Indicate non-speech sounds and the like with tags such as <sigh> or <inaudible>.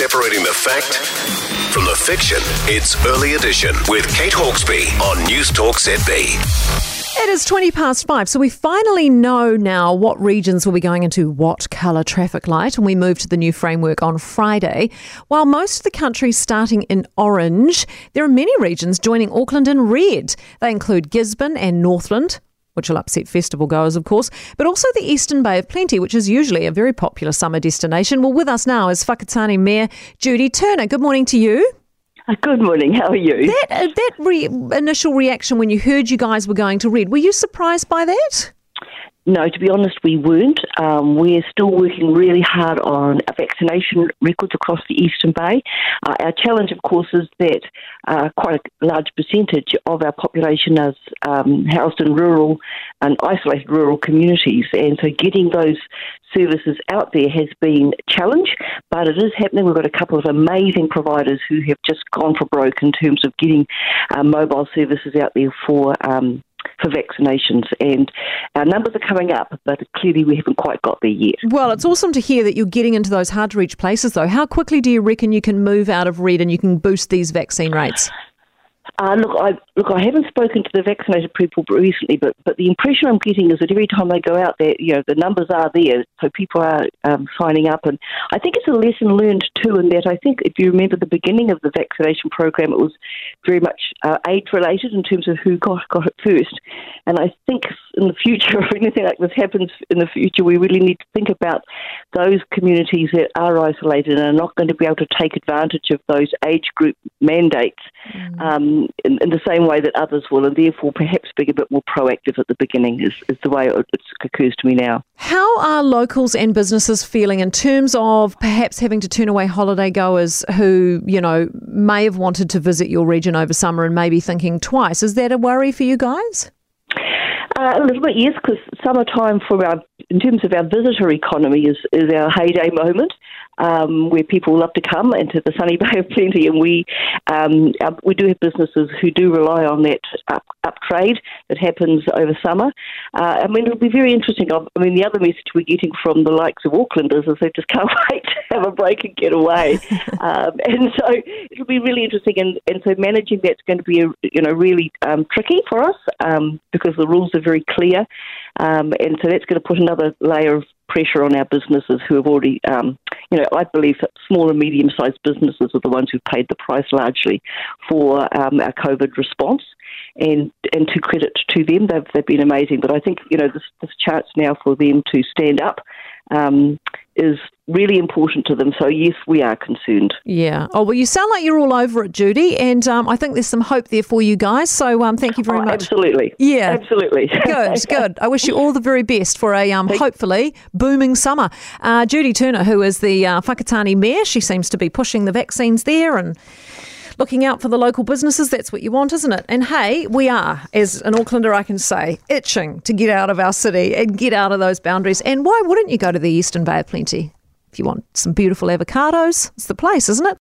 Separating the fact from the fiction. It's Early Edition with Kate Hawkesby on News Talk ZB. It is 20 past five, so we finally know now what regions will be going into what colour traffic light, and we move to the new framework on Friday. While most of the country starting in orange, there are many regions joining Auckland in red. They include Gisborne and Northland, which will upset festival goers, of course, but also the Eastern Bay of Plenty, which is usually a very popular summer destination. Well, with us now is Whakatane Mayor Judy Turner. Good morning to you. <laughs> Good morning. How are you? That, uh, that re- initial reaction when you heard you guys were going to red, were you surprised by that? No, to be honest, we weren't. Um, we're still working really hard on our vaccination records across the Eastern Bay. Uh, our challenge, of course, is that uh, quite a large percentage of our population is um, housed in rural and isolated rural communities, and so getting those services out there has been a challenge, but it is happening. We've got a couple of amazing providers who have just gone for broke in terms of getting uh, mobile services out there for. Um, for vaccinations, and our numbers are coming up, but clearly we haven't quite got there yet. Well, it's awesome to hear that you're getting into those hard to reach places, though. How quickly do you reckon you can move out of red and you can boost these vaccine rates? Uh, look, I look. I haven't spoken to the vaccinated people recently, but but the impression I'm getting is that every time they go out there, you know, the numbers are there, so people are um, signing up, and I think it's a lesson learned too. In that, I think if you remember the beginning of the vaccination program, it was very much uh, age related in terms of who got got it first, and I think in the future, <laughs> if anything like this happens in the future, we really need to think about those communities that are isolated and are not going to be able to take advantage of those age group mandates. Um, in, in, the same way that others will, and therefore perhaps being a bit more proactive at the beginning is, is the way it, it occurs to me now. How are locals and businesses feeling in terms of perhaps having to turn away holiday goers who, you know, may have wanted to visit your region over summer and maybe thinking twice? Is that a worry for you guys? Uh, a little bit, yes, because summertime for our, in terms of our visitor economy, is, is our heyday moment. Um, where people love to come into the sunny <laughs> Bay of Plenty, and we um, our, we do have businesses who do rely on that up, up trade that happens over summer. Uh, I mean, it'll be very interesting. I mean, the other message we're getting from the likes of Aucklanders is they just can't <laughs> wait to have a break and get away, <laughs> um, and so it'll be really interesting. And, and so managing that's going to be you know really um, tricky for us um, because the rules are very clear, um, and so that's going to put another layer of pressure on our businesses who have already, um, you know, I believe small and medium sized businesses are the ones who've paid the price largely for um, our COVID response. And and to credit to them, they've, they've been amazing. But I think, you know, this, this chance now for them to stand up um, is really important to them. So, yes, we are concerned. Yeah. Oh, well, you sound like you're all over it, Judy. And um, I think there's some hope there for you guys. So, um, thank you very oh, much. Absolutely. Yeah. Absolutely. <laughs> good, good. I wish you all the very best for a um, hopefully booming summer. Uh, Judy Turner, who is the uh, Whakatane Mayor, she seems to be pushing the vaccines there and looking out for the local businesses. That's what you want, isn't it? And hey, we are, as an Aucklander, I can say, itching to get out of our city and get out of those boundaries. And why wouldn't you go to the Eastern Bay of Plenty? If you want some beautiful avocados, it's the place, isn't it?